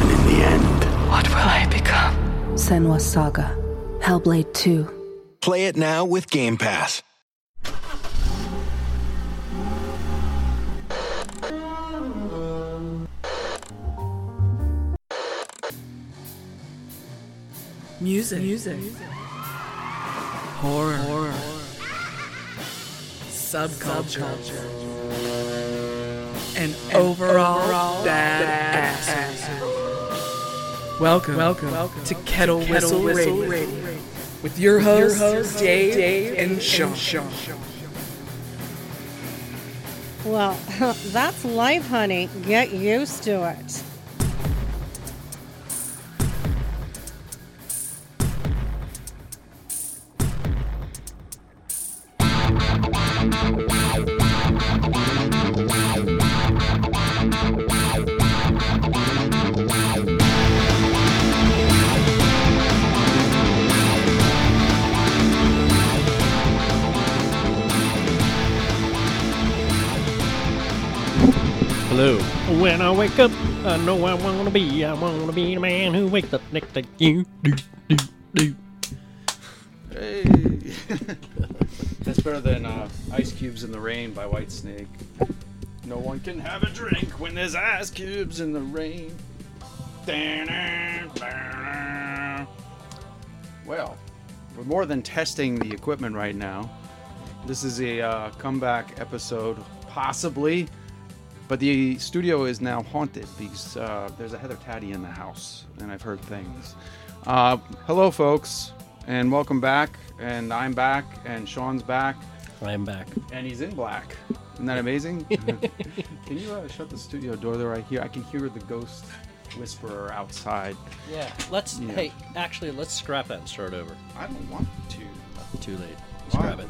And in the end, What will I become? Senua Saga. Hellblade 2. Play it now with Game Pass. Music. Music. Horror. Horror. Subculture. And, overall, bad, Welcome, welcome, welcome to Kettle, Whistle, Radio, with your hosts, Dave, and Shaun. Well, that's life, honey. Get used to it. Hello. When I wake up, I know I want to be. I want to be the man who wakes up next to you. Do, do, do. Hey. That's better than uh, Ice Cubes in the Rain by Whitesnake. No one can have a drink when there's ice cubes in the rain. Well, we're more than testing the equipment right now. This is a uh, comeback episode, possibly, but the studio is now haunted because uh, there's a Heather Taddy in the house, and I've heard things. Uh, hello, folks, and welcome back. And I'm back, and Shaun's back, I am back. and he's in black. Isn't that amazing? Can you uh, shut the studio door there? I hear I can hear the ghost whisperer outside. Yeah. Let's. Yeah. Hey, actually, let's scrap that and start over. I don't want to. Too late. Scrap it.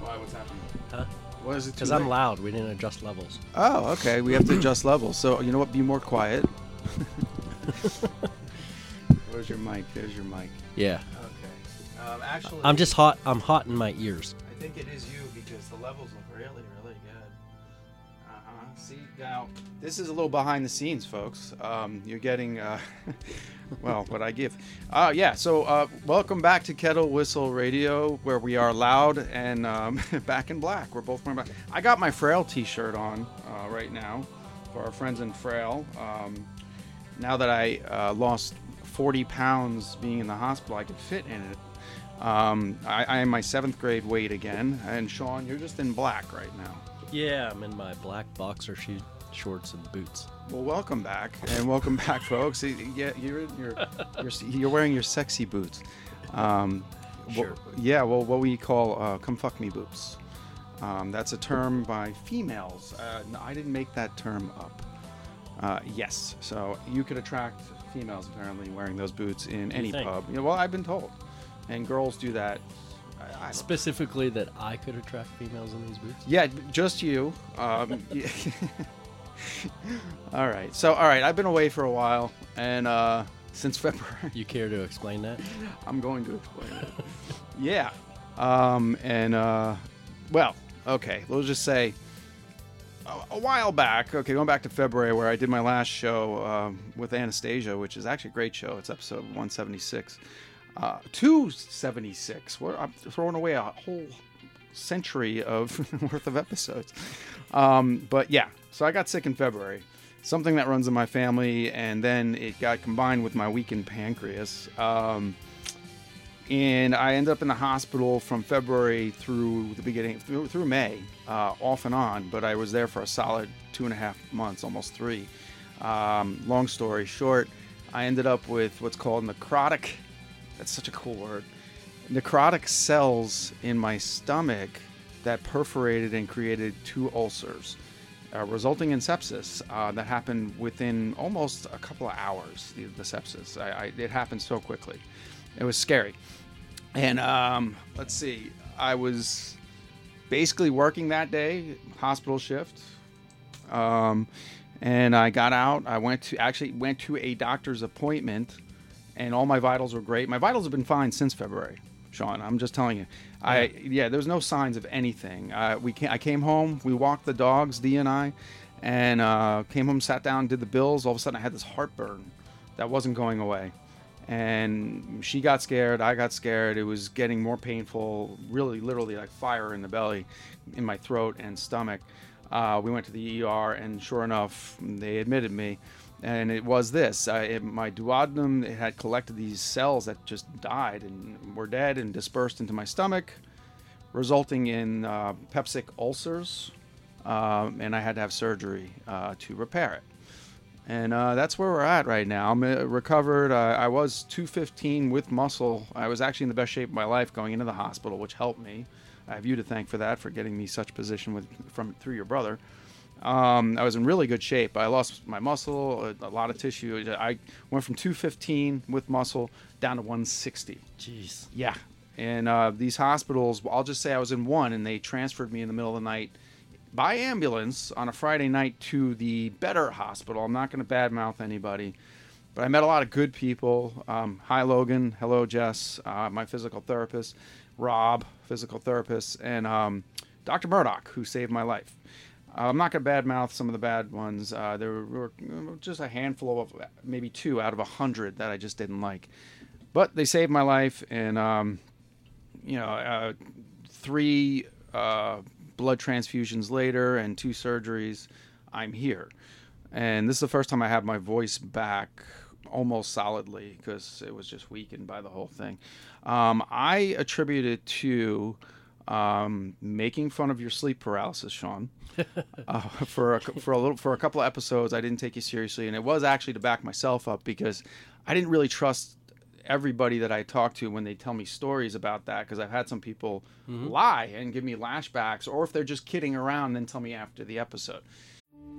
Why? What's happening? Huh? What is it? Because I'm loud. We didn't adjust levels. Oh, okay. We have to adjust levels. So you know what? Be more quiet. Where's your mic? There's your mic. Yeah. Okay. Um, actually, I'm just hot. I'm hot in my ears. I think it is you because the levels look really, really good. Uh huh. See now, this is a little behind the scenes, folks. Um, you're getting, uh, well, what I give. Uh, yeah. So, uh, welcome back to Kettle Whistle Radio, where we are loud and um, back in black. We're both wearing black. I got my Frail T-shirt on uh, right now for our friends in Frail. Um, now that I uh, lost 40 pounds being in the hospital, I could fit in it. Um, I, I am my seventh grade weight again, and Shaun, you're just in black right now. Yeah, I'm in my black boxer shoe, shorts and boots. Well, welcome back, and welcome back, folks. Yeah, you're in your, you're, you're wearing your sexy boots. Um, Sure. yeah, well, what we call uh, "come fuck me" boots. Um, that's a term by females. Uh, no, I didn't make that term up. Uh, yes, so you could attract females apparently wearing those boots in any think? pub. You know, well, I've been told, and girls do that. I, I don't Specifically, that I could attract females in these boots. Yeah, just you. Um. all right. So, all right. I've been away for a while, and uh, since February, You care to explain that? I'm going to explain it. yeah. Um, and uh, well, okay. Let's just say a, a while back. Okay, going back to February, where I did my last show um, with Anastasia, which is actually a great show. It's episode 176. Uh, 276. We're, I'm throwing away a whole century of worth of episodes. Um, but yeah, so I got sick in February. Something that runs in my family, and then it got combined with my weakened pancreas. Um, and I ended up in the hospital from February through the beginning through, May, uh, off and on. But I was there for a solid two and a half months, almost three. Um, long story short, I ended up with what's called necrotic. That's such a cool word. Necrotic cells in my stomach that perforated and created two ulcers, uh, resulting in sepsis uh, that happened within almost a couple of hours. The, the sepsis, I, I, it happened so quickly. It was scary. And um, let's see, I was basically working that day, hospital shift. Um, and I got out. I went to actually went to a doctor's appointment, and all my vitals were great. My vitals have been fine since February, Shaun. I'm just telling you. I yeah, there's no signs of anything. Uh, we came, I came home. We walked the dogs, D and I, and uh, came home, sat down, did the bills. All of a sudden, I had this heartburn that wasn't going away, and she got scared. I got scared. It was getting more painful. Really, literally, like fire in the belly, in my throat and stomach. Uh, we went to the ER, and sure enough, they admitted me. And it was this: uh, it, my duodenum had collected these cells that just died and were dead and dispersed into my stomach, resulting in uh, peptic ulcers, um, and I had to have surgery uh, to repair it. And uh, that's where we're at right now. I'm uh, recovered. I was 215 with muscle. I was actually in the best shape of my life going into the hospital, which helped me. I have you to thank for that, for getting me such position with from through your brother. Um, I was in really good shape. I lost my muscle, a, a, lot of tissue. I went from 215 with muscle down to 160. Jeez. Yeah. And uh, these hospitals, I'll just say I was in one, and they transferred me in the middle of the night by ambulance on a Friday night to the better hospital. I'm not going to badmouth anybody, but I met a lot of good people. Um, hi, Logan. Hello, Jess, uh, my physical therapist. Rob, physical therapist, and um, Dr. Murdoch, who saved my life. Uh, I'm not going to badmouth some of the bad ones. Uh, there were just a handful of maybe two out of a hundred that I just didn't like, but they saved my life. And um, you know, uh, three uh, blood transfusions later and two surgeries, I'm here. And this is the first time I have my voice back almost solidly because it was just weakened by the whole thing. Um, I attribute it to um, making fun of your sleep paralysis, Shaun. uh, for a, for a little for a couple of episodes, I didn't take you seriously, and it was actually to back myself up because I didn't really trust everybody that I talk to when they tell me stories about that because I've had some people mm-hmm. lie and give me lashbacks, or if they're just kidding around, then tell me after the episode.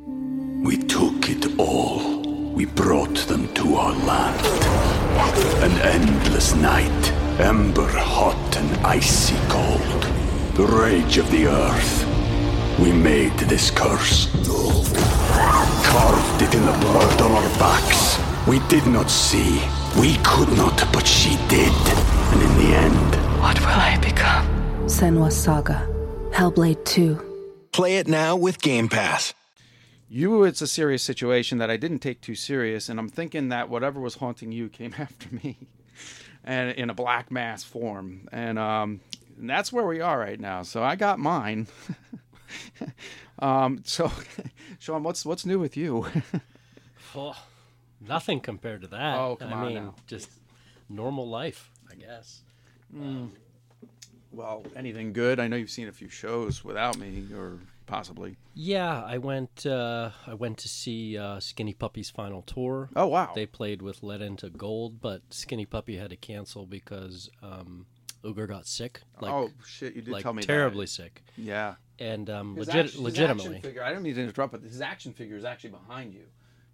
We took it all. We brought them to our land. An endless night Ember hot and icy cold. The rage of the earth. We made this curse. Carved it in the blood on our backs. We did not see. We could not, but she did. And in the end... What will I become? Senua Saga. Hellblade 2. Play it now with Game Pass. You, it's a serious situation that I didn't take too serious, and I'm thinking that whatever was haunting you came after me and in a black mass form, and um, and that's where we are right now. So I got mine. um, so, Shaun, what's what's new with you? oh, nothing compared to that. Oh, come I on mean, now. just normal life, I guess. Mm. Well, anything good? I know you've seen a few shows without me, or possibly. Yeah, I went. Uh, I went to see uh, Skinny Puppy's final tour. Oh wow! They played with Lead Into Gold, but Skinny Puppy had to cancel because um, Ogre got sick. Like, oh shit! You did like tell me terribly that. sick. Yeah. And um, His legit, action- legitimately. action figure. I don't mean to interrupt, but his action figure is actually behind you.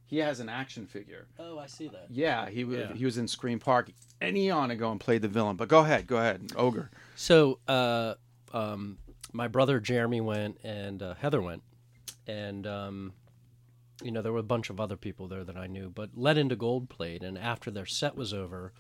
He has an action figure. Oh, I see that. Yeah, he was Yeah. he was in Scream Park and eon ago and played the villain. But go ahead, go ahead, Ogre. So, uh, um, my brother Jeremy went and uh, Heather went, and um, you know there were a bunch of other people there that I knew. But Lead Into Gold played, and after their set was over,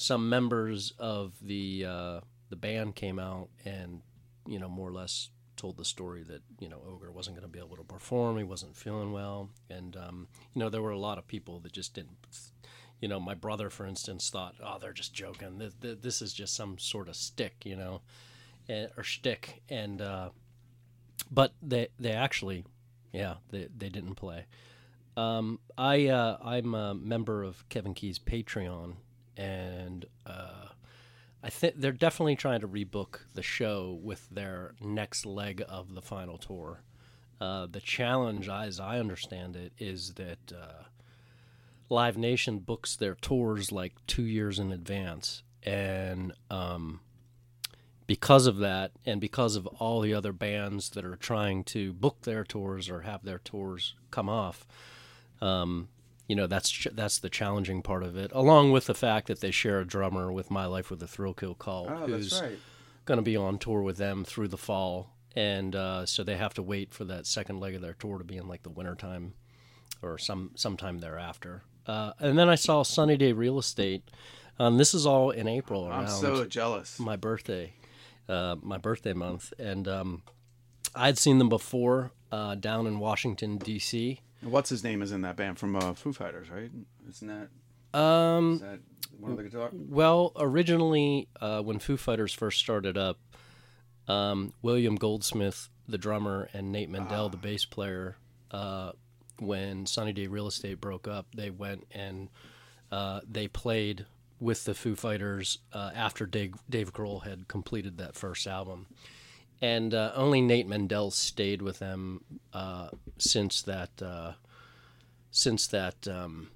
some members of the uh, the band came out and you know more or less told the story that you know Ogre wasn't going to be able to perform. He wasn't feeling well, and um, you know there were a lot of people that just didn't. You know, my brother, for instance, thought, "Oh, they're just joking. This, is just some sort of stick," you know, or shtick. And uh, but they they actually, yeah, they they didn't play. Um, I uh, I'm a member of cEvin Key's Patreon, and uh, I think they're definitely trying to rebook the show with their next leg of the final tour. Uh, the challenge, as I understand it, is that uh, Live Nation books their tours like two years in advance, and um, because of that, and because of all the other bands that are trying to book their tours or have their tours come off, um, you know that's ch- that's the challenging part of it. Along with the fact that they share a drummer with My Life with a Thrill Kill Kult, Oh, who's right. going to be on tour with them through the fall, and uh, so they have to wait for that second leg of their tour to be in like the wintertime or some sometime thereafter. Uh, and then I saw Sunny Day Real Estate. Um, this is all in April around I'm so jealous. my birthday, uh, my birthday month, and um, I'd seen them before uh, down in Washington D.C. What's his name is in that band from uh, Foo Fighters, right? Isn't that, Um, is that one of the guitar? Well, originally, uh, when Foo Fighters first started up, um, William Goldsmith, the drummer, and Nate Mendel, the bass player, uh, when Sunny Day Real Estate broke up, they went and uh, they played with the Foo Fighters uh, after Dave, Dave Grohl had completed that first album. And uh, only Nate Mendel stayed with them uh, since that uh, since that um,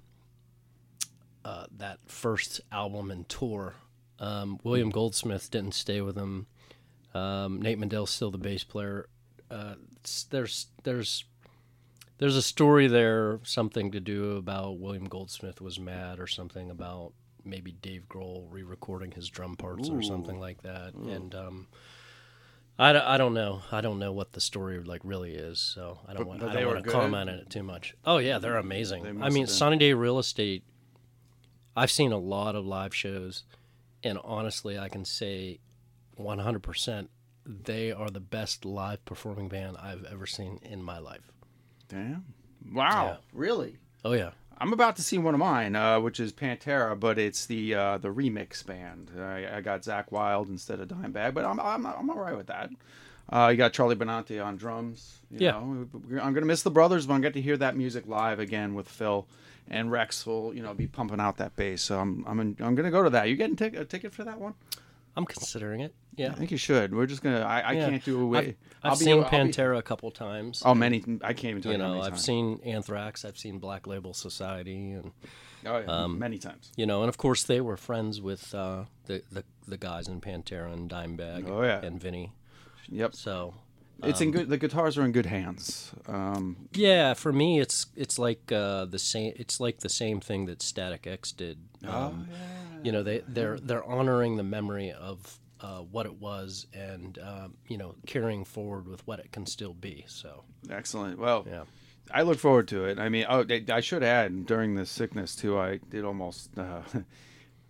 uh, that first album and tour. Um, William Goldsmith didn't stay with them. Um, Nate Mendel's still the bass player. Uh, there's there's there's a story there, something to do about William Goldsmith was mad or something about maybe Dave Grohl re-recording his drum parts or something like that. And um, I, don't- I don't know. I don't know what the story like really is, so I don't But- want but I don't want to comment on it too much. Oh yeah, they're They amazing. I mean. Sunny Day Real Estate. I've seen a lot of live shows, and honestly, I can say, 100%, they are the best live performing band I've ever seen in my life. Damn. Wow. Yeah. Really? Oh yeah. I'm about to see one of mine, uh, which is Pantera, but it's the uh, the remix band. I, I got Zakk Wylde instead of Dimebag, but I'm I'm, I'm all right with that. Uh, you got Charlie Benante on drums. You Yeah. know. I'm gonna miss the brothers, but I'm gonna get to hear that music live again with Phil, and Rex will you know be pumping out that bass. So I'm I'm in, I'm gonna go to that. You getting tic- a ticket for that one? I'm considering it. Yeah. I think you should. We're just gonna. I, I Yeah. can't do away. I've, I've seen I'll be- Pantera a couple times. Oh, many. I can't even tell you you. know, I've times. seen Anthrax. I've seen Black Label Society, and Oh yeah, um, many times. you know, and of course they were friends with uh, the, the the guys in Pantera and Dimebag. Oh, yeah. and Vinny. Yep. So It's in good. The guitars are in good hands. Um, yeah, for me, it's it's like uh, the same. It's like the same thing that Static X did. Um, You know, they they're they're honoring the memory of uh, what it was, and um, you know, carrying forward with what it can still be. So excellent. Well, yeah. I look forward to it. I mean, oh, I- should add during the sickness too. I did almost. Uh,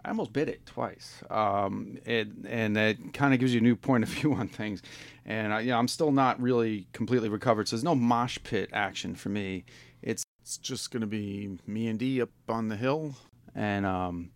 I almost bit it twice, um, it, and it kind of gives you a new point of view on things. And I, you know, I'm still not really completely recovered, so there's no mosh pit action for me. It's, it's just gonna be me and D up on the hill, and um,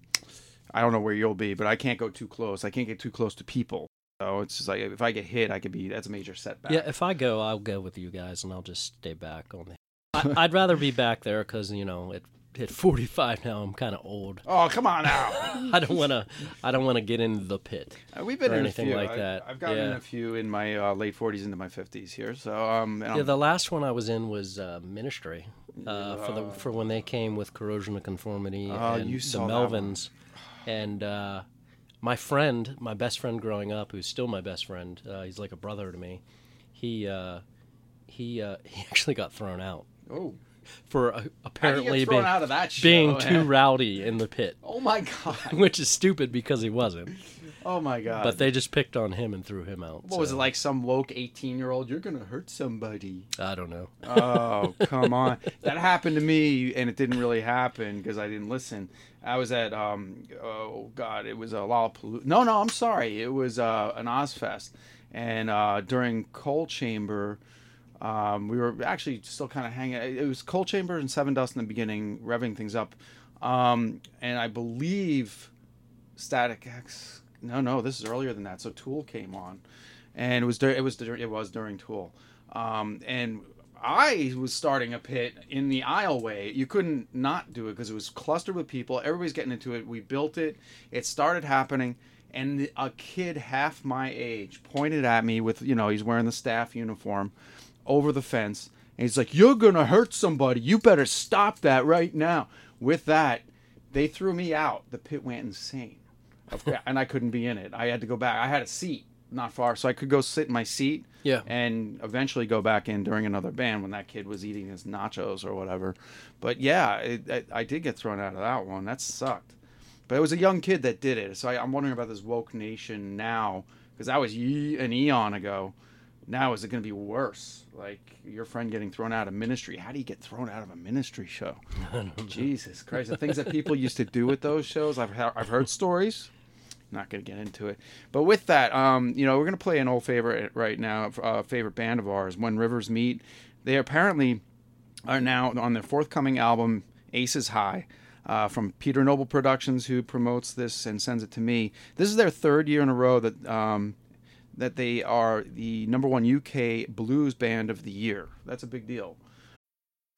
I don't know where you'll be, but I can't go too close. I can't get too close to people. So it's just like if I get hit, I could be. That's a major setback. Yeah, if I go, I'll go with you guys, and I'll just stay back on the. I, I'd rather be back there because you know it hit 45 now I'm kind of old. Oh, come on now. I don't want to. I don't want to get into the pit. Uh, we've been or in anything a few. like I- that. I've gotten in a few in my uh, late 40s into my 50s here. So um, Yeah, I'm- the last one I was in was uh, Ministry uh, for the for when they came with Corrosion of Conformity Oh, and the. Melvins, and uh, my friend, my best friend growing up, who's still my best friend, uh, he's like a brother to me. He uh, he uh, he actually got thrown out oh, for apparently being out of that being too rowdy in the pit, oh my god, which is stupid because he wasn't. Oh my god. But they just picked on him and threw him out. what was it like? Some woke 18 year old? You're gonna hurt somebody. I don't know. Oh come on, that happened to me, and it didn't really happen because I didn't listen. I was at um oh god, it was a Lollapalooza. No, no, I'm sorry, it was uh, an Ozzfest, and uh, during Coal Chamber. Um, we were actually still kind of hanging. It was Coal Chamber and Sevendust in the beginning, revving things up. Um, and I believe Static X. No, no, this is earlier than that. So Tool came on, and it was dur- it was dur- it was during Tool, um, and I was starting a pit in the aisleway. You couldn't not do it because it was clustered with people. Everybody's getting into it. We built it. It started happening, and a kid half my age pointed at me with you know he's wearing the staff uniform over the fence and he's like you're gonna hurt somebody you better stop that right now with that they threw me out the pit went insane and i couldn't be in it i had to go back i had a seat not far so i could go sit in my seat Yeah. and eventually go back in during another band when that kid was eating his nachos or whatever but yeah it, I, I did get thrown out of that one that sucked but it was a young kid that did it. So I, I'm wondering about this woke nation now, because that was ye- an eon ago. Now is it going to be worse? Like your friend getting thrown out of ministry. How do you get thrown out of a ministry show? Jesus Christ! The things that people used to do with those shows. I've I've heard stories. Not going to get into it. But with that, um, you know, we're going to play an old favorite right now, uh, favorite band of ours, When Rivers Meet. They apparently are now on their forthcoming album, Aces High, uh, from Peter Noble Productions, who promotes this and sends it to me. This is their third year in a row that um, that they are the number one UK blues band of the year. That's a big deal.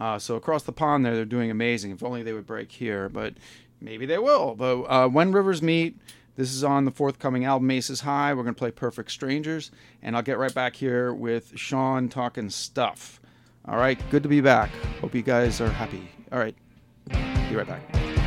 Uh, so across the pond there, they're doing amazing. If only they would break here, but maybe they will. But uh, when rivers meet, this is on the forthcoming album Aces High. We're gonna play Perfect Strangers, and I'll get right back here with Shaun talking stuff. All right, good to be back. Hope you guys are happy. All right, be right back.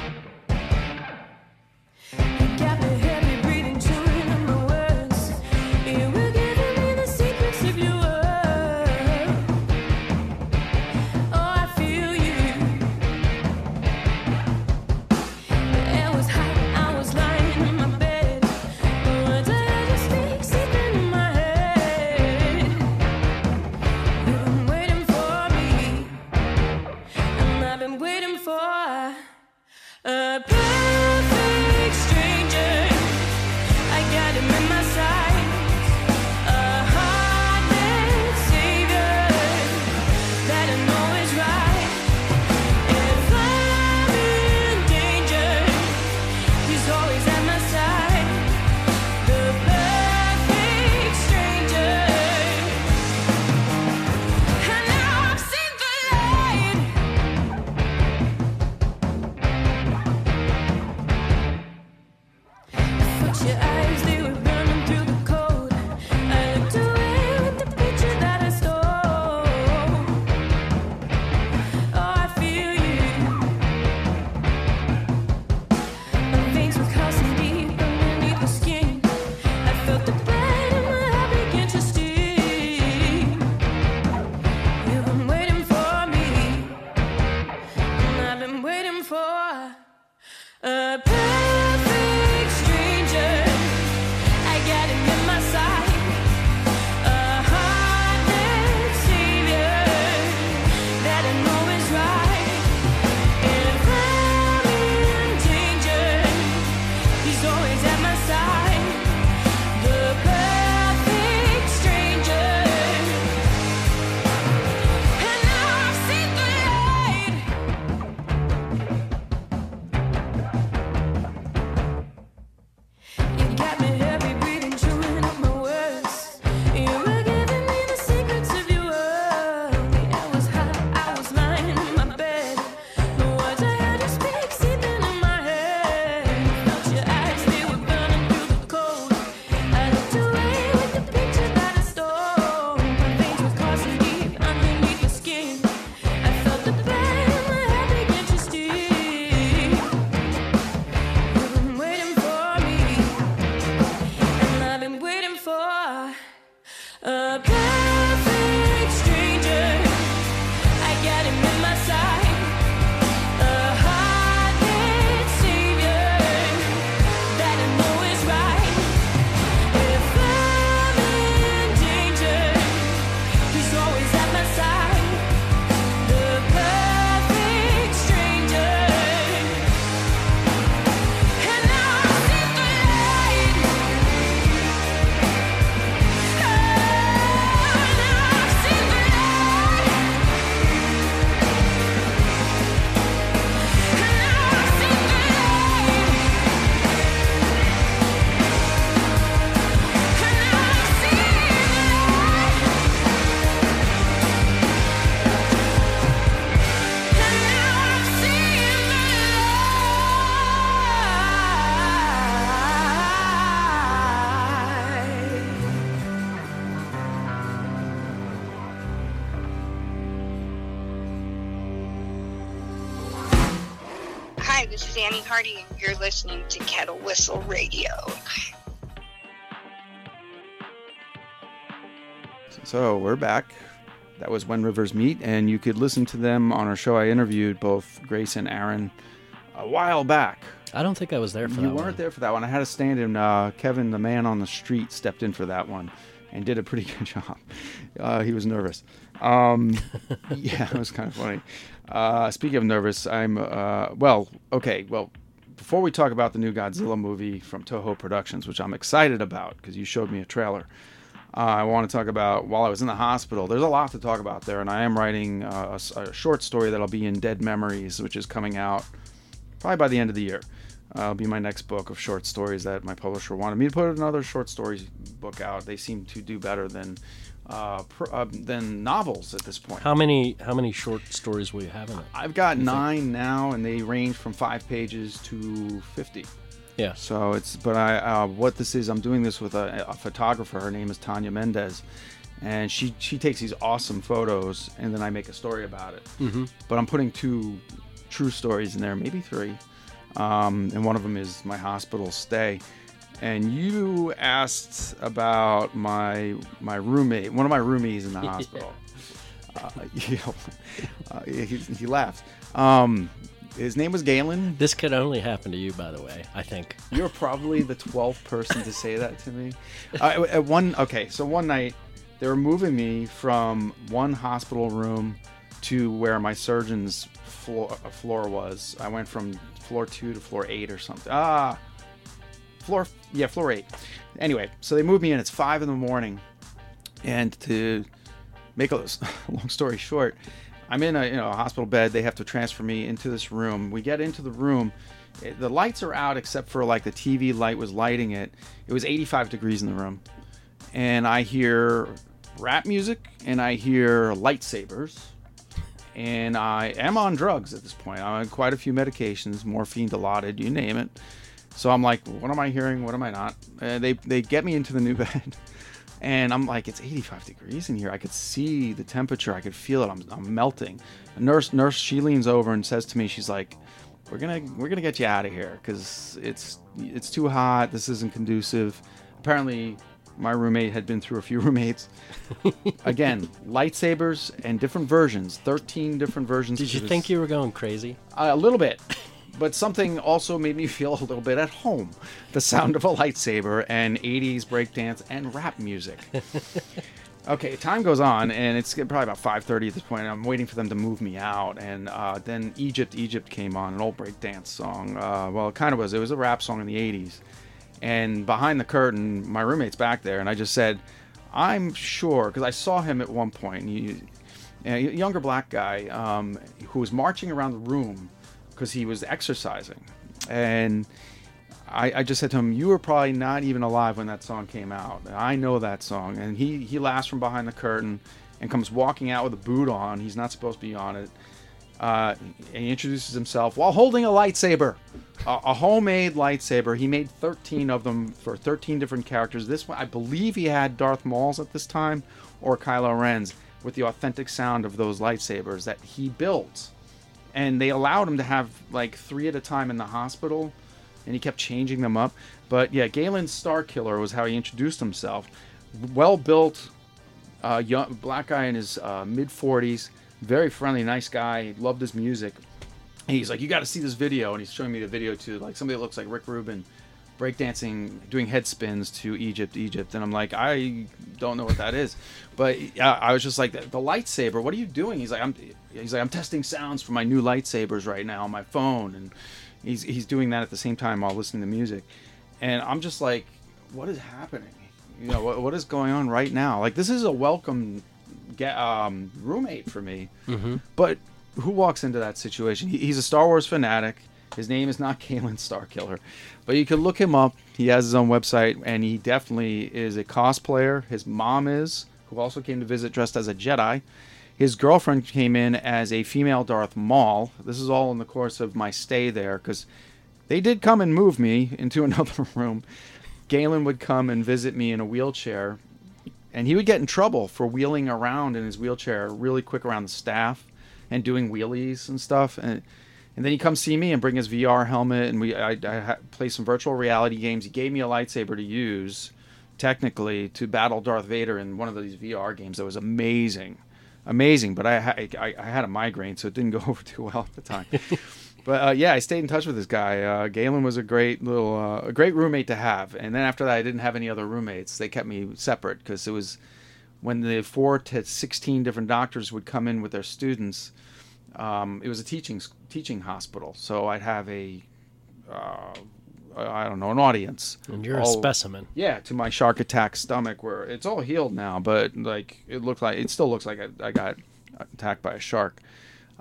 Listening to Kettle Whistle Radio. So we're back. That was When Rivers Meet, and you could listen to them on our show. I interviewed both Grace and Aaron a while back. I don't think I was there for you that weren't one. there for that one. I had a stand in. Uh, Kevin, the man on the street, stepped in for that one and did a pretty good job. Uh, he was nervous. Um, yeah, it was kind of funny. Uh, speaking of nervous, I'm uh, well. Okay, well, before we talk about the new Godzilla movie from Toho Productions, which I'm excited about because you showed me a trailer. Uh, I want to talk about while I was in the hospital. There's a lot to talk about there, and I am writing a, a a, short story that'll be in Dead Memories, which is coming out probably by the end of the year. Uh, it'll be my next book of short stories that my publisher wanted me to put another short stories book out. They seem to do better than uh, pr- uh, than novels at this point. How many how many short stories will you have in it? I've got You think? nine now, and they range from five pages to fifty. Yeah. So it's but I uh, what this is I'm doing this with a, a photographer. Her name is Tanya Mendez, and she she takes these awesome photos, and then I make a story about it. Mhm. But I'm putting two true stories in there, maybe three, um, and one of them is my hospital stay. And you asked about my my roommate, one of my roomies in the hospital. uh, you know, uh, he, he laughed. Um, his name was Galen. This could only happen to you, by the way. I think. You're probably the 12th person to say that to me. Uh, at one, okay, so one night they were moving me from one hospital room to where my surgeon's floor, uh, floor was. I went from floor two to floor eight or something. Ah, floor, yeah, floor eight. Anyway, so they moved me in. It's five in the morning, and to make a long story short, I'm in a you know a hospital bed. They have to transfer me into this room. We get into the room. The lights are out except for like the TV light was lighting it. It was 85 degrees in the room, and I hear rap music and I hear lightsabers. And I am on drugs at this point. I'm on quite a few medications, morphine, Dilaudid, you name it. So I'm like, what am I hearing? What am I not? And they they get me into the new bed, and I'm like, it's 85 degrees in here. I could see the temperature. I could feel it. I'm, I'm melting. A nurse nurse she leans over and says to me, she's like, we're gonna we're gonna get you out of here because it's it's too hot. This isn't conducive. Apparently, my roommate had been through a few roommates. Again, lightsabers and different versions. 13 different versions. Did you think you were going crazy? a little bit. But something also made me feel a little bit at home. The sound of a lightsaber and 80s breakdance and rap music. Okay, time goes on, and it's probably about 5:30 at this point. I'm waiting for them to move me out, and uh, then Egypt, Egypt came on, an old breakdance song. Uh, well, it kind of was. It was a rap song in the 80s. And behind the curtain, my roommate's back there, and I just said, "I'm sure," because I saw him at one point. He, a younger black guy um, who was marching around the room because he was exercising, and I, I just said to him, "You were probably not even alive when that song came out. I know that song." And he he laughs from behind the curtain and comes walking out with a boot on. He's not supposed to be on it. Uh, and he introduces himself while holding a lightsaber, a, a homemade lightsaber. He made 13 of them for 13 different characters. This one, I believe, he had Darth Maul's at this time or Kylo Ren's with the authentic sound of those lightsabers that he built and they allowed him to have like three at a time in the hospital and he kept changing them up. But yeah galen starkiller was how he introduced himself. Well built uh, young black guy in his uh, mid 40s very friendly nice guy loved his music. And he's like you got to see this video and he's showing me the video to like somebody that looks like rick rubin breakdancing doing head spins to egypt egypt. And i'm like i don't know what that is. But i was just like the, the lightsaber what are you doing? He's like i'm he's like i'm testing sounds for my new lightsabers right now on my phone. And he's he's doing that at the same time while listening to music. And i'm just like what is happening? You know what, what is going on right now? Like this is a welcome get, um, roommate for me. Mhm. but who walks into that situation? He, he's a star wars fanatic his name is not Galen Starkiller, but you can look him up. He has his own website, and he definitely is a cosplayer. His mom is, who also came to visit dressed as a Jedi. His girlfriend came in as a female Darth Maul. This is all in the course of my stay there, because they did come and move me into another room. Galen would come and visit me in a wheelchair, and he would get in trouble for wheeling around in his wheelchair really quick around the staff and doing wheelies and stuff. And And then he comes see me and bring his VR helmet, and we I, I play some virtual reality games. He gave me a lightsaber to use, technically, to battle Darth Vader in one of these VR games. That was amazing, amazing. But I I, I had a migraine, so it didn't go over too well at the time. but uh, yeah, I stayed in touch with this guy. Uh, Galen was a great little, uh, a great roommate to have. And then after that, I didn't have any other roommates. They kept me separate because it was when the four to sixteen different doctors would come in with their students. Um, it was a teaching teaching hospital, so I'd have a, uh, I don't know, an audience. And you're a specimen. Yeah, to my shark attack stomach, where it's all healed now, but like it looked like it still looks like I, I got attacked by a shark.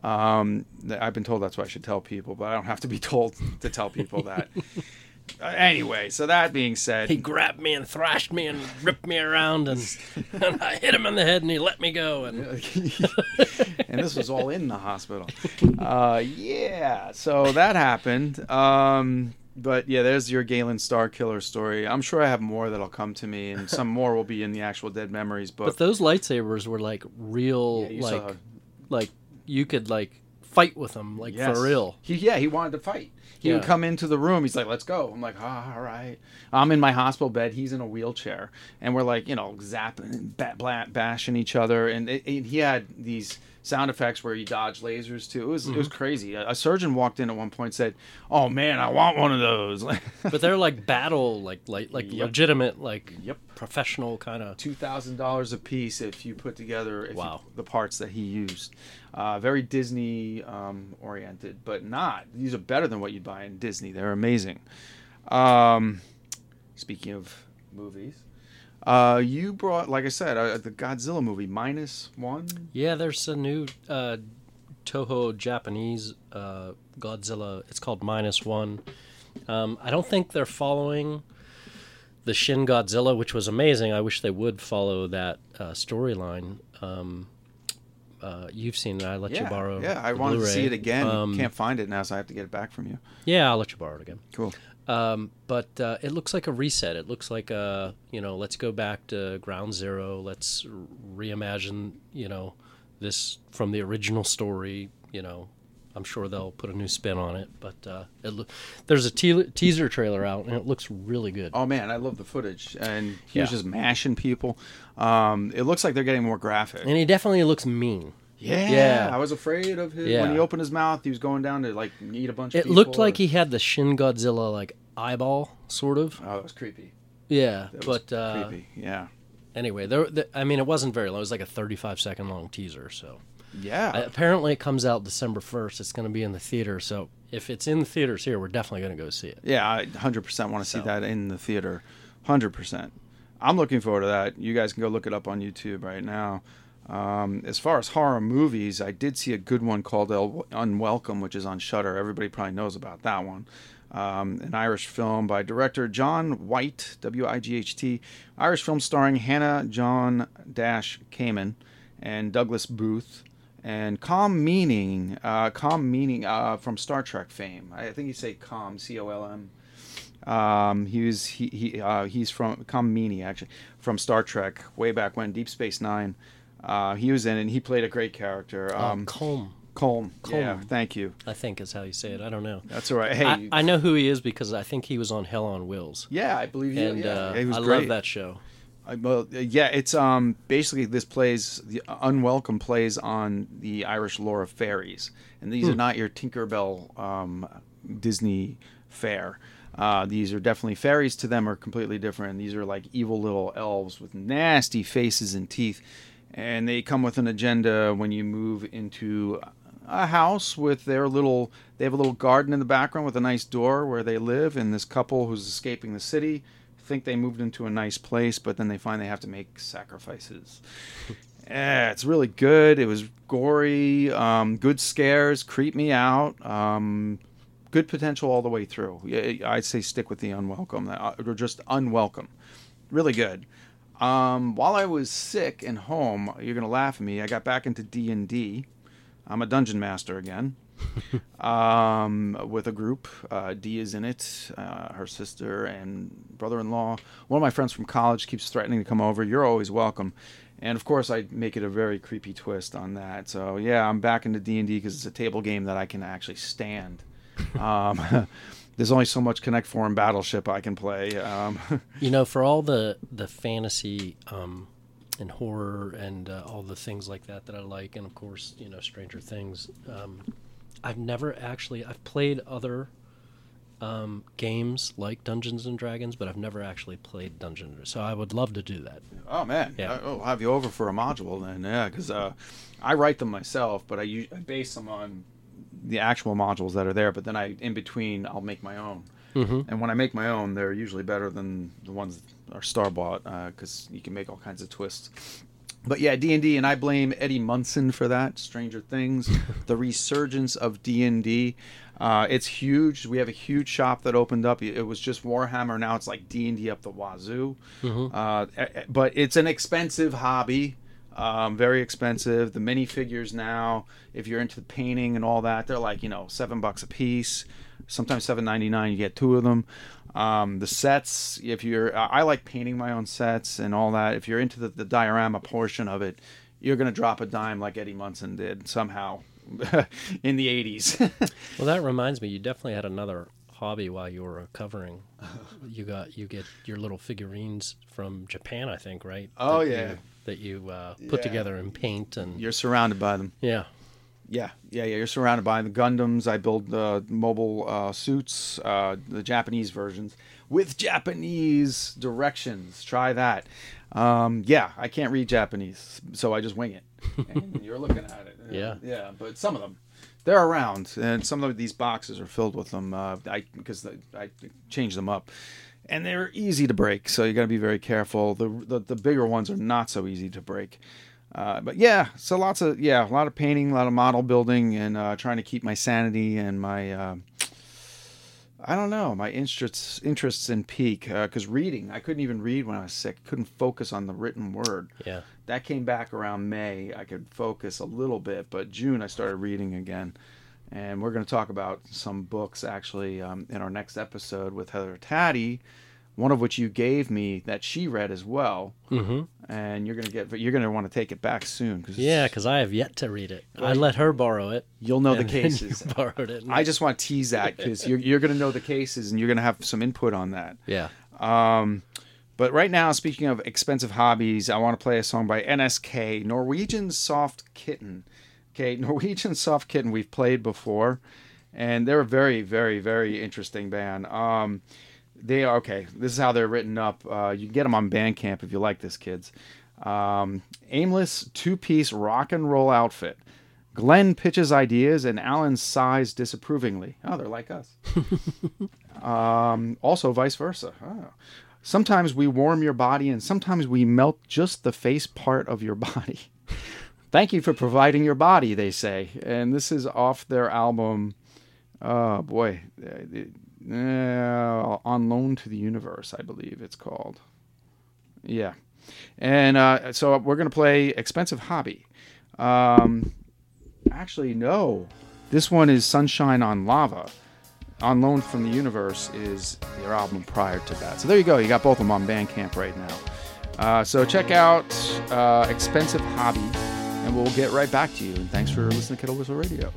Um, I've been told that's what I should tell people, but I don't have to be told to tell people that. Uh, anyway, so that being said, He grabbed me and thrashed me and ripped me around, and, and I hit him in the head, and he let me go. And and this was all in the hospital. Uh, yeah, so that happened. Um, but yeah, there's your Galen Star Killer story. I'm sure I have more that'll come to me, and some more will be in the actual Dead Memories book. but those lightsabers were like real, Yeah, like saw- like you could like fight with him, like Yes. for real. He, yeah, he wanted to fight. He would come into the room. He's like, "Let's go." I'm like, "Ah, all right." I'm in my hospital bed. He's in a wheelchair, and we're like, you know, zapping and bashing each other. And it, it- he had these sound effects where you dodge lasers too. It was it was Mhm. crazy. A, a surgeon walked in at one point and said, "Oh man, I want one of those." but they're like battle, like like like Yep. legitimate, like Yep. professional kind of. two thousand dollars a piece if you put together if you- Wow. the parts that he used. Uh, very Disney um, oriented, but not. These are better than what you'd buy in Disney. They're amazing. Um, speaking of movies, uh, you brought, like I said, uh, the Godzilla movie minus one. Yeah, there's a new uh, Toho Japanese uh, Godzilla. It's called Minus One. Um, I don't think they're following the Shin Godzilla, which was amazing. I wish they would follow that uh, storyline. Um, uh, you've seen it. I let yeah, you borrow. Yeah, I wanted to see it again. Um, Can't find it now, so I have to get it back from you. Yeah, I'll let you borrow it again. Cool. Um, but uh, it looks like a reset. It looks like a you know, let's go back to ground zero. Let's reimagine you know this from the original story. You know, I'm sure they'll put a new spin on it. But uh, it lo- there's a te- teaser trailer out, and it looks really good. Oh man, I love the footage, and he was Yeah. just mashing people. Um, it looks like they're getting more graphic. And he definitely looks mean. Yeah, Yeah. I was afraid of his Yeah. when he opened his mouth. He was going down to like eat a bunch. of It looked like or- he had the Shin Godzilla like eyeball, sort of. Oh, that was creepy. Yeah, That but uh, creepy. Yeah. Anyway, there. The, I mean, it wasn't very long. It was like a 35 second long teaser. So Yeah. Apparently, it comes out December 1st. It's going to be in the theater. So if it's in the theaters here, we're definitely going to go see it. Yeah, I 100% want to see that in the theater. 100%. I'm looking forward to that. You guys can go look it up on YouTube right now. Um, as far as horror movies, I did see a good one called El- Unwelcome, which is on Shudder. Everybody probably knows about that one. Um, an Irish film by director John White, W I G H T. Irish film starring Hannah John Dash Kamen and Douglas Booth. And Calm Meaney, uh, Calm Meaney uh, from Star Trek fame. I think you say Calm, C O L M. Um, he was he, he uh, he's from Calm Meaney actually from Star Trek way back when Deep Space Nine. Uh, he was in it. and He played a great character. Um, Um, Colm. Colm. Yeah, thank you. I think is how you say it. I don't know. That's all right. Hey, I, I know who he is because I think he was on Hell on Wheels. Yeah, I believe you. And yeah, uh, he was I love that show. I, well, uh, yeah, it's um basically this plays the unwelcome plays on the Irish lore of fairies, and these are Hmm. not your Tinkerbell um, Disney fair. Uh, these are definitely fairies. To them, are completely different. These are like evil little elves with nasty faces and teeth, and they come with an agenda. When you move into a house with their little, they have a little garden in the background with a nice door where they live, and this couple who's escaping the city think they moved into a nice place, but then they find they have to make sacrifices. yeah, it's really good. It was gory, um, good scares, creep me out. Um, good potential all the way through. I'd say stick with the unwelcome, uh, or just unwelcome. Really good. Um, while I was sick and home, you're gonna laugh at me. I got back into D and D. I'm a dungeon master again. um, with a group. Uh, Dee is in it, uh, her sister and brother in law. One of my friends from college keeps threatening to come over. You're always welcome. and of course I make it a very creepy twist on that. So yeah, I'm back into D and D because it's a table game that I can actually stand. Um, there's only so much Connect Four and Battleship I can play. Um, you know, for all the the fantasy um, and horror and uh, all the things like that that I like, and of course, you know, Stranger Things. Um, I've never actually I've played other um, games like Dungeons and Dragons, but I've never actually played Dungeons. So I would love to do that. Oh man, yeah, I'll have you over for a module then. Yeah, because uh, I write them myself, but I, I base them on the actual modules that are there. But then I, in between, I'll make my own. Mm-hmm. And when I make my own, they're usually better than the ones that are star bought because uh, you can make all kinds of twists. But yeah, D and D, and I blame Eddie Munson for that. Stranger Things, the resurgence of D and D. Uh, it's huge. We have a huge shop that opened up. It was just Warhammer. Now it's like D and D up the wazoo. Mm-hmm. Uh, but it's an expensive hobby. Um, very expensive. The minifigures now, if you're into the painting and all that, they're like you know seven bucks a piece. Sometimes seven ninety nine. You get two of them. Um, the sets, if you're, I like painting my own sets and all that. If you're into the, the diorama portion of it, you're gonna drop a dime like Eddie Munson did somehow in the '80s. well, that reminds me, you definitely had another hobby while you were recovering. you got you get your little figurines from Japan, I think, right? Oh that yeah. You, that you uh, put Yeah. together and paint and You're surrounded by them. yeah. Yeah, yeah, yeah. You're surrounded by the Gundams. I build uh, mobile uh, suits, uh, the Japanese versions with Japanese directions. Try that. Um, yeah, I can't read Japanese, so I just wing it. And you're looking at it. Yeah. yeah. But some of them, they're around, and some of these boxes are filled with them. Uh, I because I change them up. And they're easy to break, so you got to be very careful. The, the the bigger ones are not so easy to break. Uh, but yeah, so lots of yeah, a lot of painting, a lot of model building, and uh, trying to keep my sanity and my uh, I don't know my interests interests in peak because reading I couldn't even read when I was sick. Couldn't focus on the written word. Yeah. That came back around May. I could focus a little bit, but June I started reading again. And we're going to talk about some books actually um, in our next episode with Heather Taddy, one of which you gave me that she read as well. Mm-hmm. And you're going to get but you're going to want to take it back soon cause Yeah, because I have yet to read it. I let her borrow it. You'll know the cases. Borrowed it. I just want to tease that because you're, you're going to know the cases and you're going to have some input on that. yeah. Um, but right now, speaking of expensive hobbies, I want to play a song by NSK, Norwegian Soft Kitten. Okay, Norwegian Soft Kitten we've played before, and they're a very, very, very interesting band. Um, they are okay. This is how they're written up. Uh, you can get them on Bandcamp if you like this, kids. Um, aimless two-piece rock and roll outfit. Glenn pitches ideas and Alan sighs disapprovingly. Oh, they're like us. um, also, vice versa. Oh. Sometimes we warm your body, and sometimes we melt just the face part of your body. Thank you for providing your body, they say. And this is off their album. Oh boy, uh, uh, on loan to the universe, I believe it's called. Yeah, and uh, so we're gonna play expensive hobby. Um, actually, no, this one is Sunshine on Lava. On Loan from the Universe is their album prior to that. So there you go. You got both of them on Bandcamp right now. Uh, so check out uh, Expensive Hobby, and we'll get right back to you. And thanks for listening to Kettle Whistle Radio.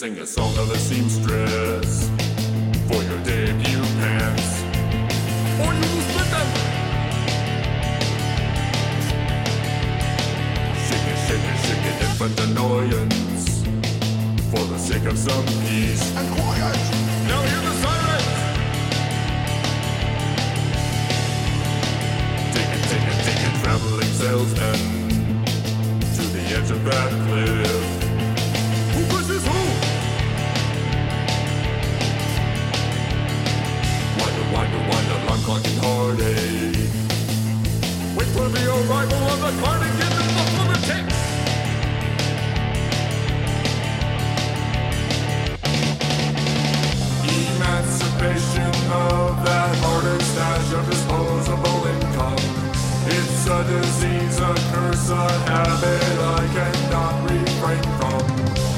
Sing a, song of the seamstress for your debut pants. Or you will split them. Shake it, shake it, shake it, infant annoyance for the sake of some peace. And quiet. Now hear the sirens. Take it, take it, take it, traveling salesman to the edge of that cliff. Who pushes who? Clock heartache. Wait for the arrival of the cardigan and the lunatic. Emancipation of that harder stash of disposable income. It's a disease, a curse, a habit I cannot refrain from.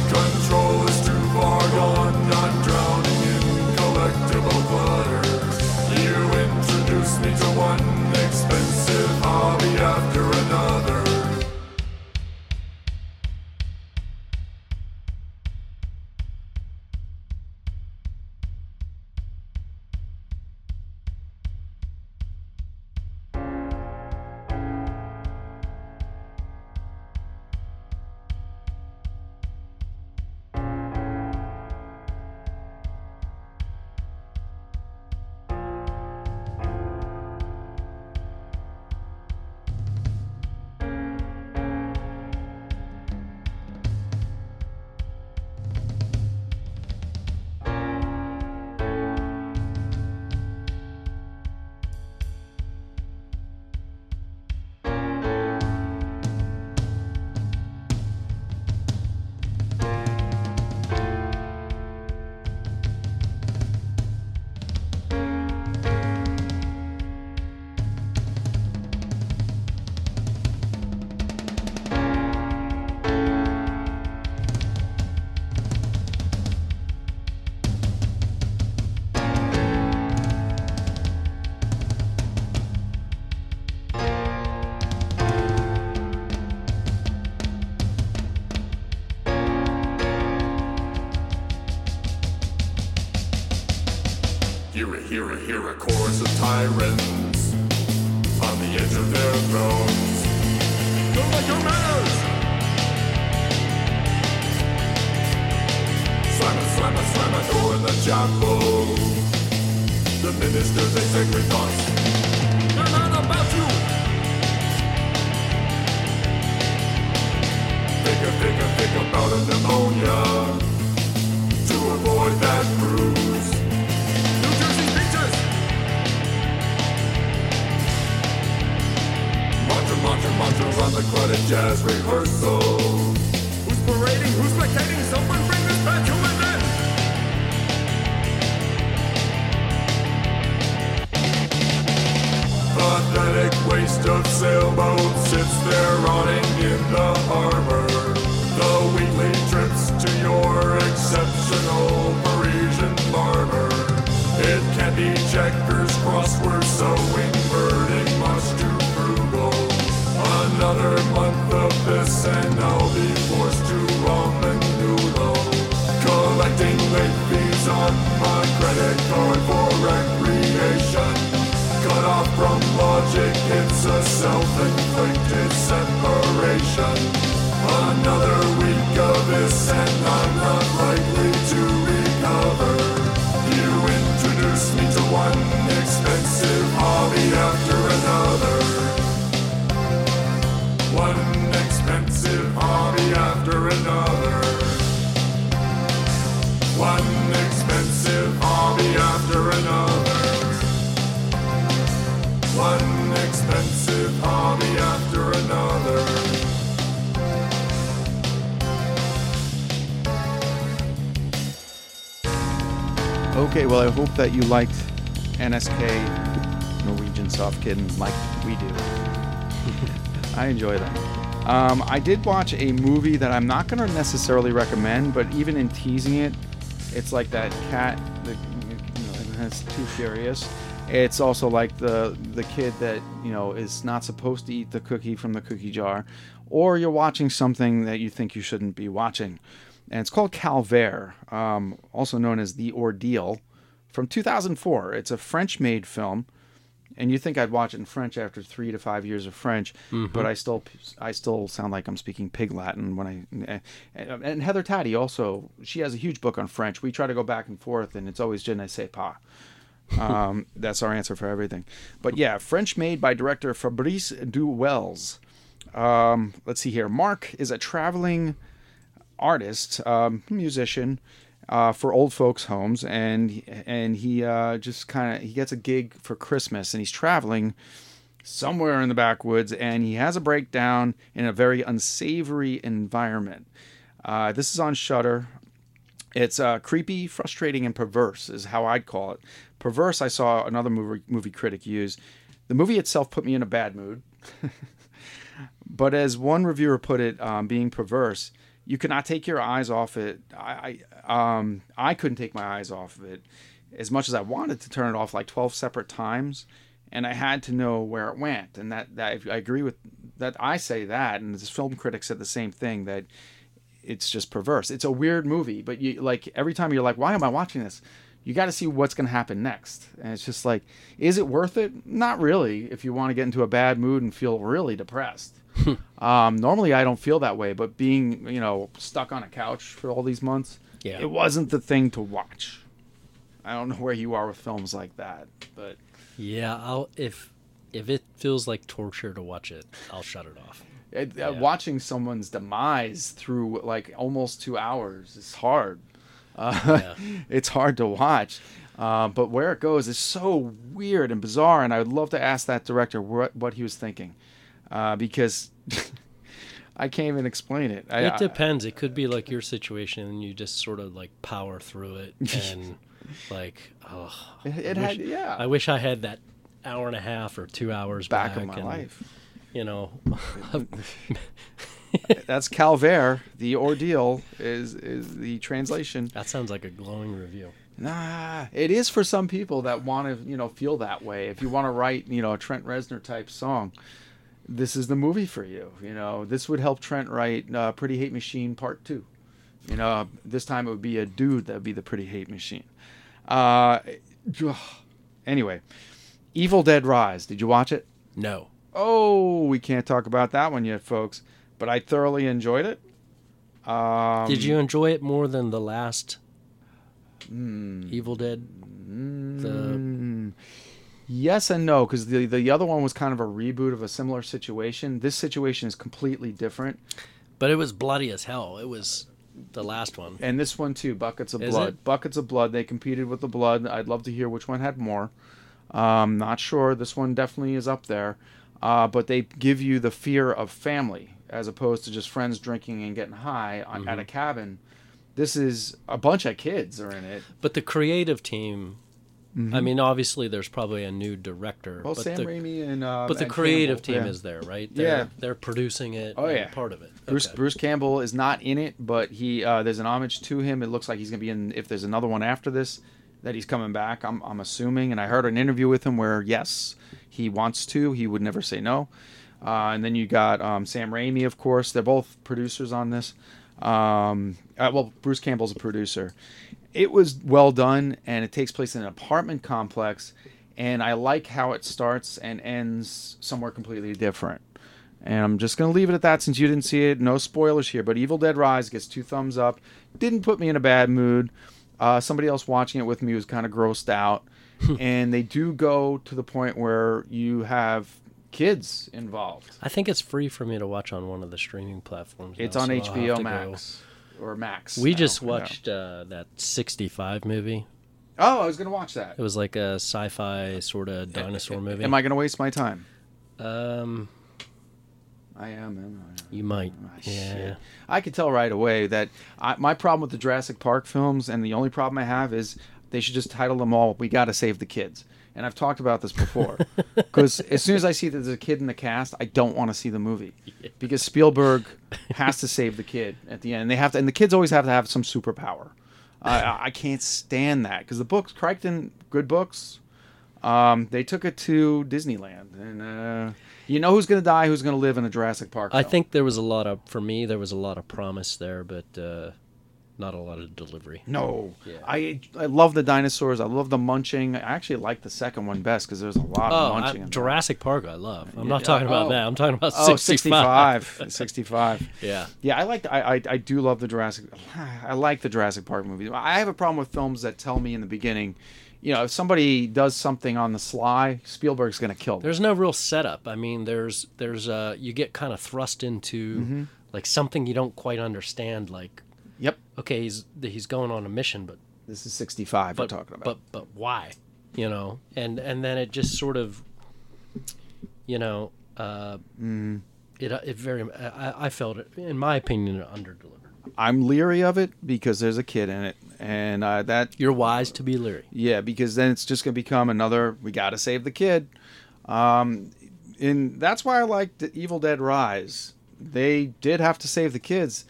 Control is too far gone, me to one expensive hobby after Hear a, hear a, chorus of tyrants on the edge of their thrones. Don't like your manners! Slam a, slam a, slam a door in the chapel. The ministers, they sacred thoughts. They're not about you! Think, a, think, a, think about a pneumonia to avoid that bruise. Mantras on the credit jazz rehearsal. Who's parading? Who's spectating? Someone bring this back to an end! Pathetic waste of sailboat sits there rotting in the harbor. The weekly trips to your exceptional Parisian barber. It can be checkers, crossword, sewing, birding, much too. Another month of this and I'll be forced to ramen noodle. Collecting late fees on my credit card for recreation. Cut off from logic, it's a self-inflicted separation. Another week of this and I'm not likely to recover. You introduce me to one expensive well, I hope that you liked NSK Norwegian Soft Kitten like we do. I enjoy them. Um, I did watch a movie that I'm not going to necessarily recommend, but even in teasing it, it's like that cat that you know, that's too furious. It's also like the the kid that you know is not supposed to eat the cookie from the cookie jar, or you're watching something that you think you shouldn't be watching, and it's called Calvaire, um, also known as The Ordeal, from 2004. It's a French-made film and you think I'd watch it in French after three to five years of French, Mhm. but I still I still sound like I'm speaking Pig Latin when I. And and Heather Taddy also she has a huge book on French. We try to go back and forth, and it's always je ne sais pas. Um, that's our answer for everything. But yeah, French made by director Fabrice Du Welz. Um, let's see here. Mark is a traveling artist, um, musician uh, for old folks' homes, and and he uh, just kind of he gets a gig for Christmas, and he's traveling somewhere in the backwoods, and he has a breakdown in a very unsavory environment. Uh, this is on Shudder. It's uh, creepy, frustrating, and perverse is how I'd call it. Perverse, I saw another movie movie critic use. The movie itself put me in a bad mood. but as one reviewer put it, um, being perverse, you cannot take your eyes off it. I, um, I couldn't take my eyes off of it as much as I wanted to turn it off like 12 separate times. And I had to know where it went. And that, that I agree with that. I say that. And this film critic said the same thing that it's just perverse. It's a weird movie, but you like every time you're like, why am I watching this? You got to see what's going to happen next. And it's just like, is it worth it? Not really. If you want to get into a bad mood and feel really depressed. um, normally I don't feel that way, but being, you know, stuck on a couch for all these months, Yeah. it wasn't the thing to watch. I don't know where you are with films like that, but Yeah, I'll if if it feels like torture to watch it, I'll shut it off. it, uh, watching someone's demise through like almost two hours is hard. Uh, It's hard to watch. Uh, but where it goes is so weird and bizarre, and I would love to ask that director what, what he was thinking, uh, because I can't even explain it. I, it I- depends. It could be like your situation, and you just sort of like power through it, and like, oh, It- I it had- wish- yeah. I wish I had that hour and a half or two hours Back back, of my and, life. You know, that's Calvaire. The ordeal is is the translation. That sounds like a glowing review. Nah, it is for some people that want to, you know, feel that way. If you want to write, you know, a Trent Reznor type song, this is the movie for you. You know, this would help Trent write uh, Pretty Hate Machine Part Two. You know, this time it would be a dude that would be the Pretty Hate Machine. Uh, anyway, Evil Dead Rise. Did you watch it? No. Oh, we can't talk about that one yet, folks. But I thoroughly enjoyed it. Um, Did you enjoy it more than the last Hmm. Evil Dead? The Mm, yes and no, because the the other one was kind of a reboot of a similar situation. This situation is completely different, but it was bloody as hell. It was the last one. and this one too. Buckets of Is blood. it? Buckets of blood. They competed with the blood. I'd love to hear which one had more. Um, not sure. This one definitely is up there, uh, but they give you the fear of family as opposed to just friends drinking and getting high on, at Mhm. a cabin. This is a bunch of kids are in it. But the creative team, I Mhm. mean, obviously there's probably a new director. Well, but Sam the, Raimi and uh, but the and creative Campbell, team yeah. is there, right? Yeah. They're, they're producing it. Oh yeah, part of it. Bruce Okay. Bruce Campbell is not in it, but he uh, there's an homage to him. It looks like he's gonna be in. If there's another one after this, that he's coming back. I'm I'm assuming, and I heard an interview with him where yes, he wants to. He would never say no. Uh, and then you got um, Sam Raimi, of course. They're both producers on this. Um, uh, well, Bruce Campbell's a producer. It was well done, and it takes place in an apartment complex. And I like how it starts and ends somewhere completely different. And I'm just going to leave it at that since you didn't see it. No spoilers here, but Evil Dead Rise gets two thumbs up. Didn't put me in a bad mood. Uh, somebody else watching it with me was kind of grossed out. and they do go to the point where you have kids involved. I think it's free for me to watch on one of the streaming platforms. It's now, on so HBO Max. Or Max. We just yeah. watched uh, that 65 movie. Oh, I was gonna watch that. It was like a sci-fi sort of dinosaur movie. Am I gonna waste my time? Um, I am. am I? you might. yeah. Ah, Shit. I could tell right away that I, my problem with the Jurassic Park films, and the only problem I have is they should just title them all "We Got to Save the Kids." And I've talked about this before, because as soon as I see that there's a kid in the cast, I don't want to see the movie, because Spielberg has to save the kid at the end. They have to, and the kids always have to have some superpower. I I, I can't stand that because the books, Crichton, good books. Um, they took it to Disneyland, and uh, you know who's going to die, who's going to live in a Jurassic Park. I film. think there was a lot of, for me, there was a lot of promise there, but uh, not a lot of delivery. No, I I love the dinosaurs. I love the munching. I actually like the second one best because there's a lot Oh, of I- munching. in there. Jurassic Park, I love. I'm Yeah, not talking about oh. that. I'm talking about Oh, 65. 65. 65. Yeah. Yeah, I like. I, I I do love the Jurassic. I like the Jurassic Park movies. I have a problem with films that tell me in the beginning, you know, if somebody does something on the sly, Spielberg's going to kill them. There's no real setup. I mean, there's there's uh you get kind of thrust into Mhm. like something you don't quite understand. Like, yep, okay, he's he's going on a mission, but this is 65 but, we're talking about. But but why? You know, and and then it just sort of, you know, uh, Mm. it it very I, I felt it in my opinion underdelivered. I'm leery of it because there's a kid in it, and uh, that you're wise to be leery. Yeah, because then it's just going to become another. We got to save the kid, um, and that's why I like the Evil Dead Rise. They did have to save the kids.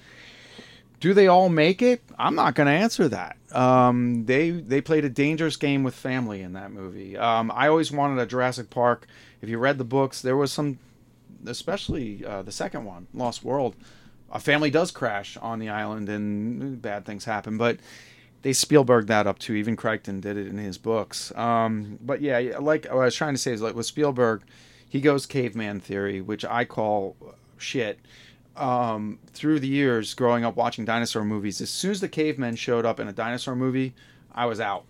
Do they all make it? I'm not going to answer that. Um, they they played a dangerous game with family in that movie. Um, I always wanted a Jurassic Park. If you read the books, there was some, especially uh, the second one, Lost World. A family does crash on the island and bad things happen, but they Spielberg that up too. Even Crichton did it in his books. Um, but yeah, like what I was trying to say is like with Spielberg, he goes caveman theory, which I call shit. Um, through the years, growing up watching dinosaur movies, as soon as the cavemen showed up in a dinosaur movie, I was out.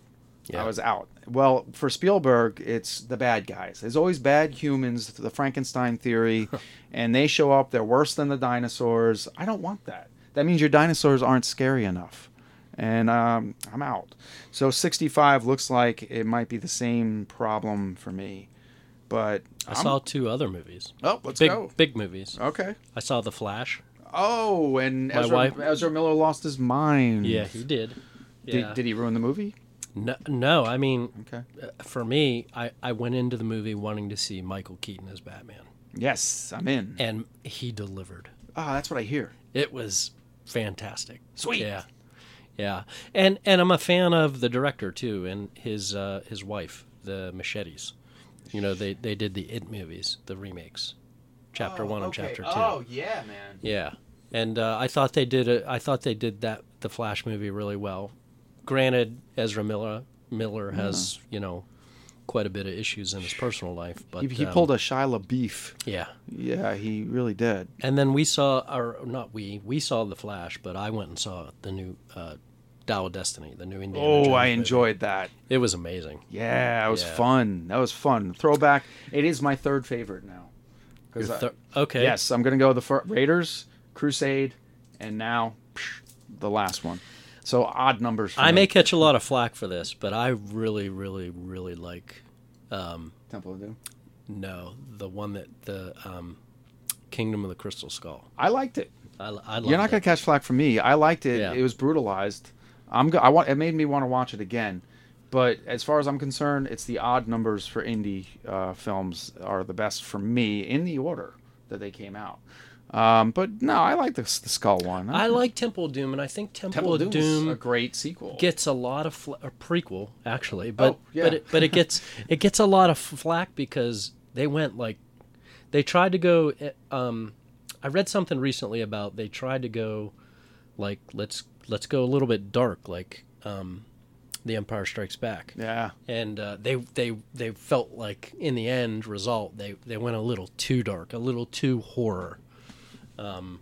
Yeah. I was out. Well, for Spielberg, it's the bad guys. There's always bad humans, the Frankenstein theory, and they show up. They're worse than the dinosaurs. I don't want that. That means your dinosaurs aren't scary enough. And um, I'm out. So 65 looks like it might be the same problem for me. But I I'm- saw two other movies. Oh, let's big, go. Big movies. Okay. I saw The Flash. Oh, and My Ezra, wife- Ezra Miller lost his mind. Yeah, he did. Did, Yeah. did he ruin the movie? No, no. I mean, Okay. uh, for me, I, I went into the movie wanting to see Michael Keaton as Batman, Yes, I'm in. and he delivered. Ah, that's what I hear. It was fantastic. Sweet. Yeah, yeah. And and I'm a fan of the director too, and his uh, his wife, the Muschiettis. You know, they they did the It movies, the remakes, chapter Oh, one and chapter two. Oh, yeah, man. Yeah, and uh, I thought they did it. I thought they did that the Flash movie really well. Granted, Ezra Miller Miller has you know quite a bit of issues in his personal life, but he, he um, pulled a Shia LaBeouf. yeah. Yeah, he really did. And then we saw, or not we, we saw the Flash, but I went and saw the new uh, Dial of Destiny, the new Indiana Oh, Jones I movie. enjoyed that. It was amazing. Yeah, it was Yeah. fun. That was fun. Throwback. It is my third favorite now. I- okay. Yes, I'm gonna go with the fir- Raiders, Crusade, and now psh, the last one. So odd numbers. For I me. may catch a lot of flack for this, but I really, really, really like. Um, Temple of Doom. No, the one that the um, Kingdom of the Crystal Skull. I liked it. I, I You're not gonna catch flack from me. I liked it. Yeah. It was brutalized. I'm. Go- I want. It made me want to watch it again. But as far as I'm concerned, it's the odd numbers for indie uh, films are the best for me in the order that they came out. Um, but no, I like the, the Skull one. I like Temple of Doom, and I think Temple, Temple of of Doom Doom's a great sequel. Gets a lot of fl- a prequel actually, but Oh, yeah. but it, but it gets it gets a lot of flack because they went like they tried to go. eh, Um, I read something recently about they tried to go like let's let's go a little bit dark, like um, The Empire Strikes Back. Yeah. and uh, they they they felt like in the end result they they went a little too dark, a little too horror. Um,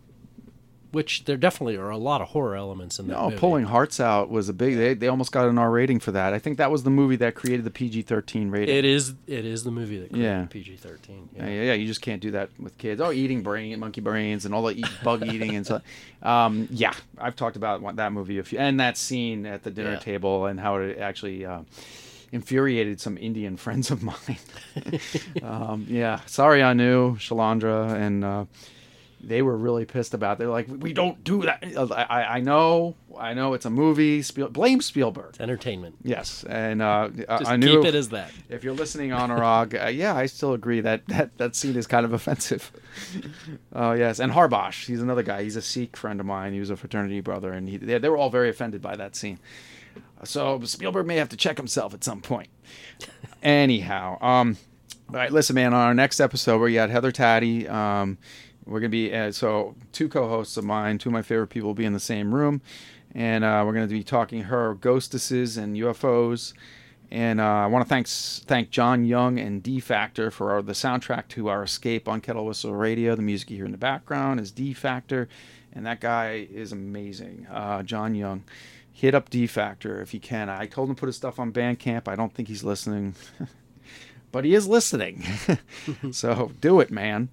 which there definitely are a lot of horror elements in that No, movie. pulling hearts out was a big. They, they almost got an R rating for that. I think that was the movie that created the PG thirteen rating. It is. It is the movie that created Yeah. PG thirteen. Yeah. yeah, yeah, you just can't do that with kids. Oh, eating brain, monkey brains, and all the eat, bug eating and stuff. Um, yeah, I've talked about that movie a few, and that scene at the dinner Yeah. table, and how it actually uh, infuriated some Indian friends of mine. um, yeah, sorry, knew Shalandra, and uh, they were really pissed about. It. They're like, we don't do that. I, I, know, I know, it's a movie. Spiel, blame Spielberg. It's entertainment. Yes, and uh, I- Just I knew keep it as that. If you're listening, Honorog, uh, yeah, I still agree that, that that scene is kind of offensive. Oh yes, and Harbash, he's another guy. He's a Sikh friend of mine. He was a fraternity brother, and he, they, they were all very offended by that scene. So Spielberg may have to check himself at some point. Anyhow, um, all right, listen, man. On our next episode, we got Heather Taddy. Um, we're gonna be uh, so two co-hosts of mine, two of my favorite people, will be in the same room, and uh, we're gonna be talking her ghostesses and UFOs. And uh, I want to thanks thank John Young and D Factor for our, the soundtrack to our escape on Kettle Whistle Radio. The music you hear in the background is D Factor, and that guy is amazing. Uh, John Young, hit up D Factor if you can. I told him to put his stuff on Bandcamp. I don't think he's listening, but he is listening. so do it, man.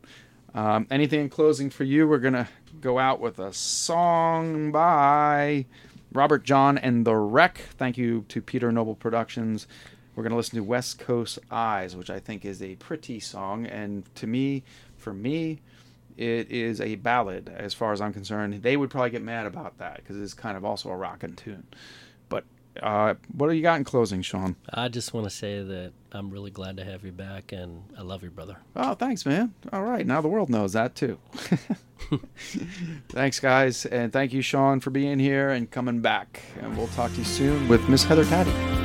Um, anything in closing for you? We're gonna go out with a song by Robert John and the Wreck. Thank you to Peter Noble Productions. We're gonna listen to West Coast Eyes, which I think is a pretty song, and to me, for me, it is a ballad as far as I'm concerned. They would probably get mad about that because it's kind of also a rockin' tune. Uh, what do you got in closing, Shaun? I just want to say that I'm really glad to have you back, and I love you, brother. Oh, thanks, man. All right, now the world knows that too. thanks, guys, and thank you, Shaun, for being here and coming back. And we'll talk to you soon with Miss Heather Taddy.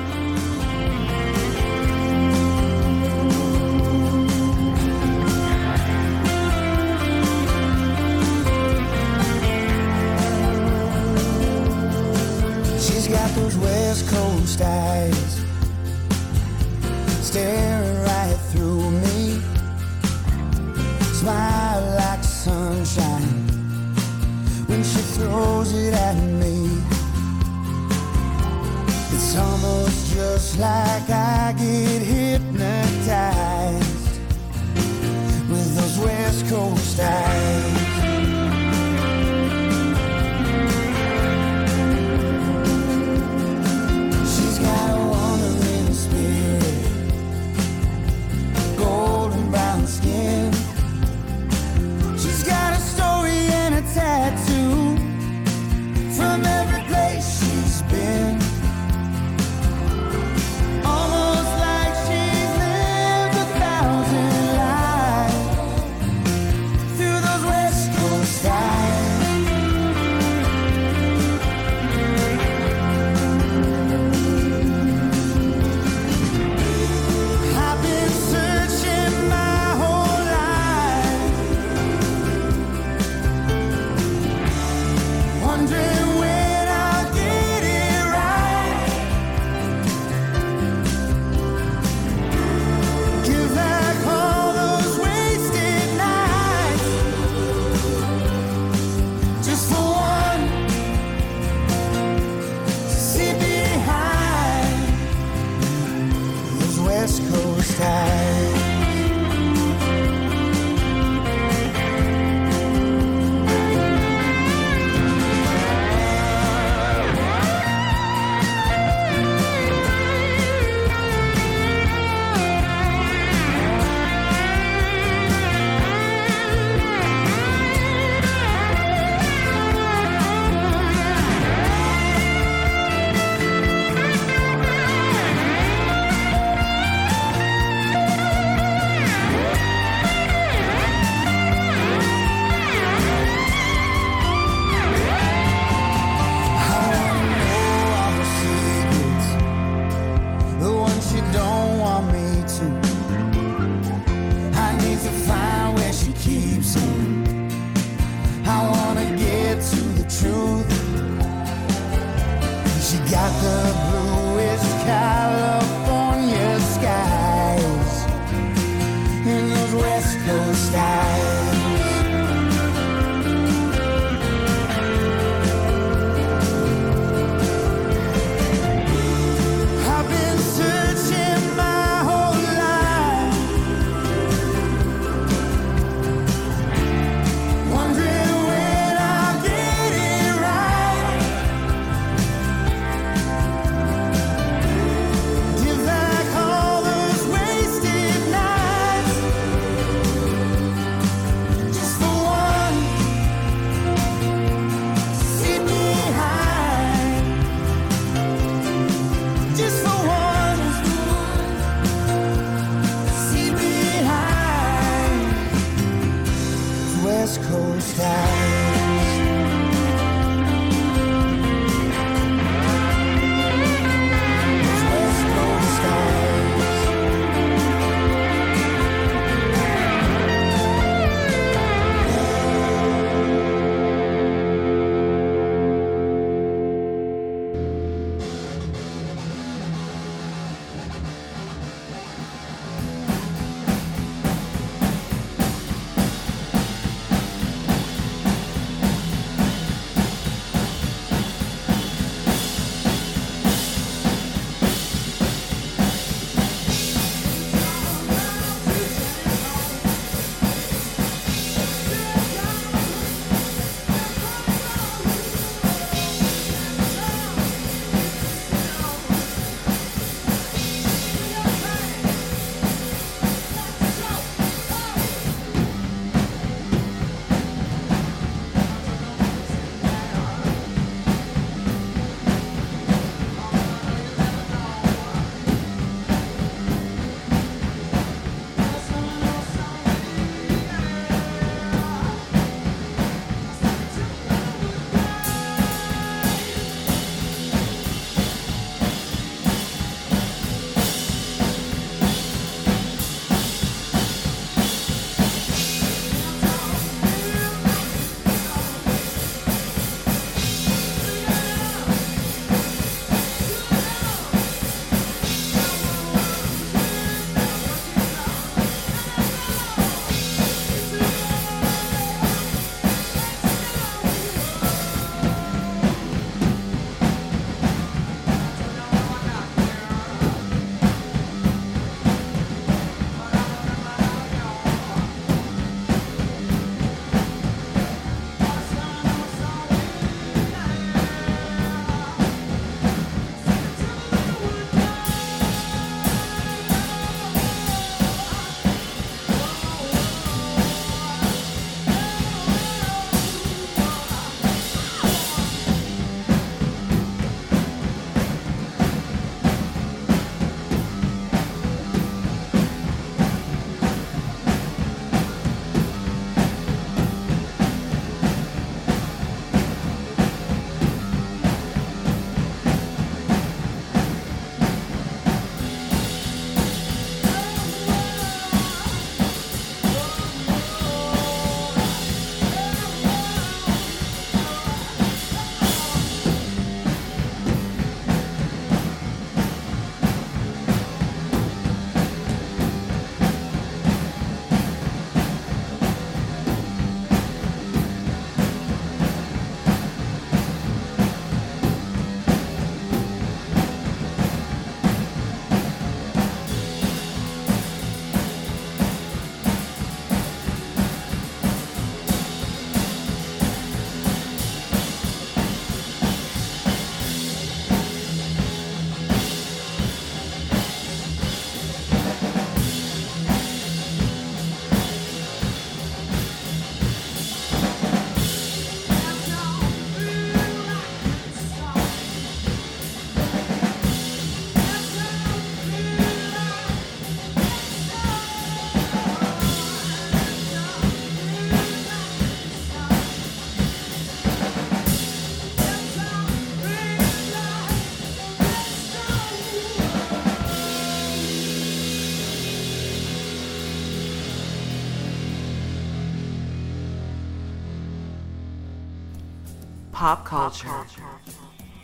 Culture,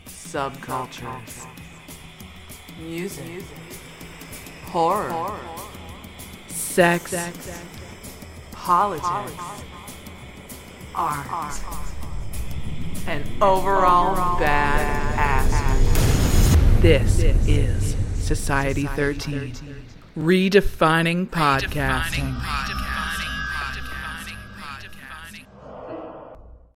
subcultures, music, horror, sex, politics, art, and overall bad ass. This is Society 13, redefining podcasting.